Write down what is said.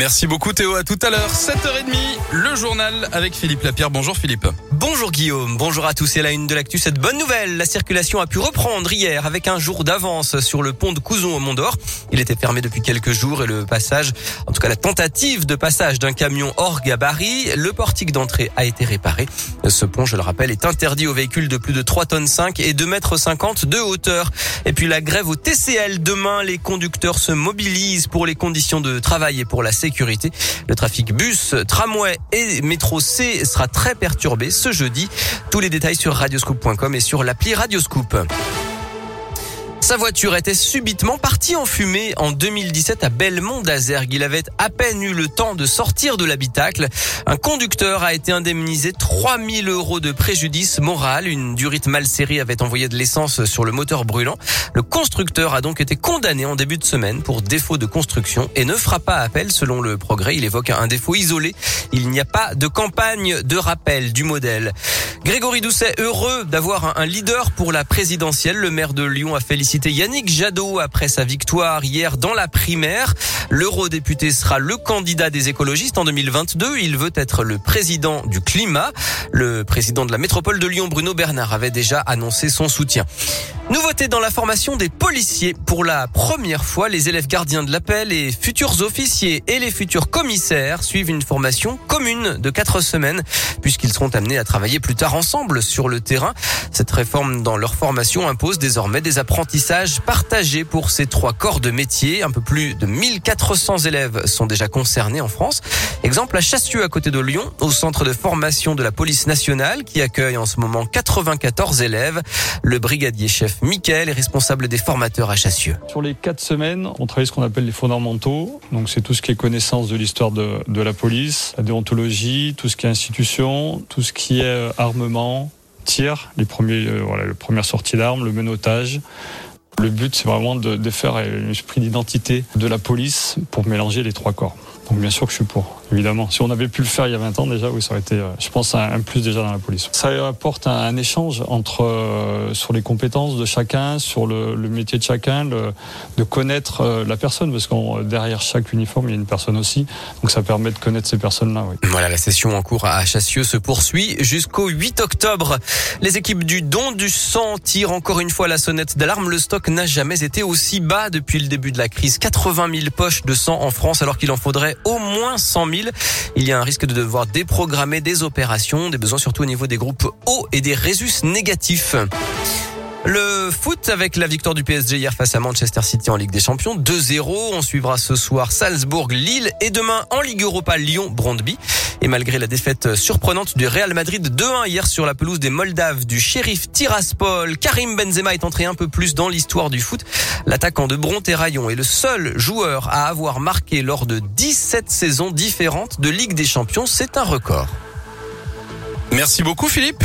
Merci beaucoup Théo, à tout à l'heure, 7h30, le journal avec Philippe Lapierre. Bonjour Philippe. Bonjour Guillaume, bonjour à tous et la une de l'actu, cette bonne nouvelle, la circulation a pu reprendre hier avec un jour d'avance sur le pont de Couzon au Mont d'Or. Il était fermé depuis quelques jours et le passage, en tout cas la tentative de passage d'un camion hors gabarit, le portique d'entrée a été réparé. Ce pont, je le rappelle, est interdit aux véhicules de plus de 3 tonnes 5 et 2 mètres 50 de hauteur. Et puis la grève au TCL, demain les conducteurs se mobilisent pour les conditions de travail et pour la sécurité. Le trafic bus, tramway et métro C sera très perturbé ce jeudi. Tous les détails sur radioscoop.com et sur l'appli Radioscoop. Sa voiture était subitement partie en fumée en 2017 à Belmont d'Azergue. Il avait à peine eu le temps de sortir de l'habitacle. Un conducteur a été indemnisé 3000 euros de préjudice moral. Une durite mal serrée avait envoyé de l'essence sur le moteur brûlant. Le constructeur a donc été condamné en début de semaine pour défaut de construction et ne fera pas appel selon le progrès. Il évoque un défaut isolé. Il n'y a pas de campagne de rappel du modèle. Grégory Doucet, heureux d'avoir un leader pour la présidentielle. Le maire de Lyon a félicité Yannick Jadot après sa victoire hier dans la primaire. L'eurodéputé sera le candidat des écologistes en 2022. Il veut être le président du climat. Le président de la métropole de Lyon, Bruno Bernard, avait déjà annoncé son soutien. Nouveauté dans la formation des policiers. Pour la première fois, les élèves gardiens de l'appel, les futurs officiers et les futurs commissaires suivent une formation commune de quatre semaines puisqu'ils seront amenés à travailler plus tard ensemble sur le terrain. Cette réforme dans leur formation impose désormais des apprentissages partagés pour ces trois corps de métier. Un peu plus de 1400 élèves sont déjà concernés en France. Exemple à Chassieux à côté de Lyon, au centre de formation de la police nationale qui accueille en ce moment 94 élèves. Le brigadier chef Mickaël est responsable des formateurs à Chassieux. Sur les quatre semaines, on travaille ce qu'on appelle les fondamentaux. Donc c'est tout ce qui est connaissance de l'histoire de, de la police, la déontologie, tout ce qui est institution, tout ce qui est euh, armement, tir, les premiers, euh, voilà, les premières sorties d'armes, le menottage. Le but, c'est vraiment de, de faire un esprit d'identité de la police pour mélanger les trois corps. Donc bien sûr que je suis pour, évidemment. Si on avait pu le faire il y a 20 ans déjà, oui, ça aurait été, euh, je pense, un, plus déjà dans la police. Ça apporte un, échange entre euh, sur les compétences de chacun, sur le, métier de chacun, de connaître euh, la personne, parce qu'on derrière chaque uniforme, il y a une personne aussi. Donc ça permet de connaître ces personnes-là. Oui. Voilà, la session en cours à Chassieux se poursuit jusqu'au 8 octobre. Les équipes du don du sang tirent encore une fois la sonnette d'alarme. Le stock n'a jamais été aussi bas depuis le début de la crise. 80 000 poches de sang en France, alors qu'il en faudrait au moins 100 000. Il y a un risque de devoir déprogrammer des opérations, des besoins surtout au niveau des groupes O et des résus négatifs. Le foot avec la victoire du PSG hier face à Manchester City en Ligue des Champions 2-0. On suivra ce soir Salzbourg, Lille et demain en Ligue Europa Lyon, Brondby. Et malgré la défaite surprenante du Real Madrid 2-1 hier sur la pelouse des Moldaves du shérif Tiraspol, Karim Benzema est entré un peu plus dans l'histoire du foot. L'attaquant de Bronte-Rayon est le seul joueur à avoir marqué lors de 17 saisons différentes de Ligue des Champions. C'est un record. Merci beaucoup Philippe.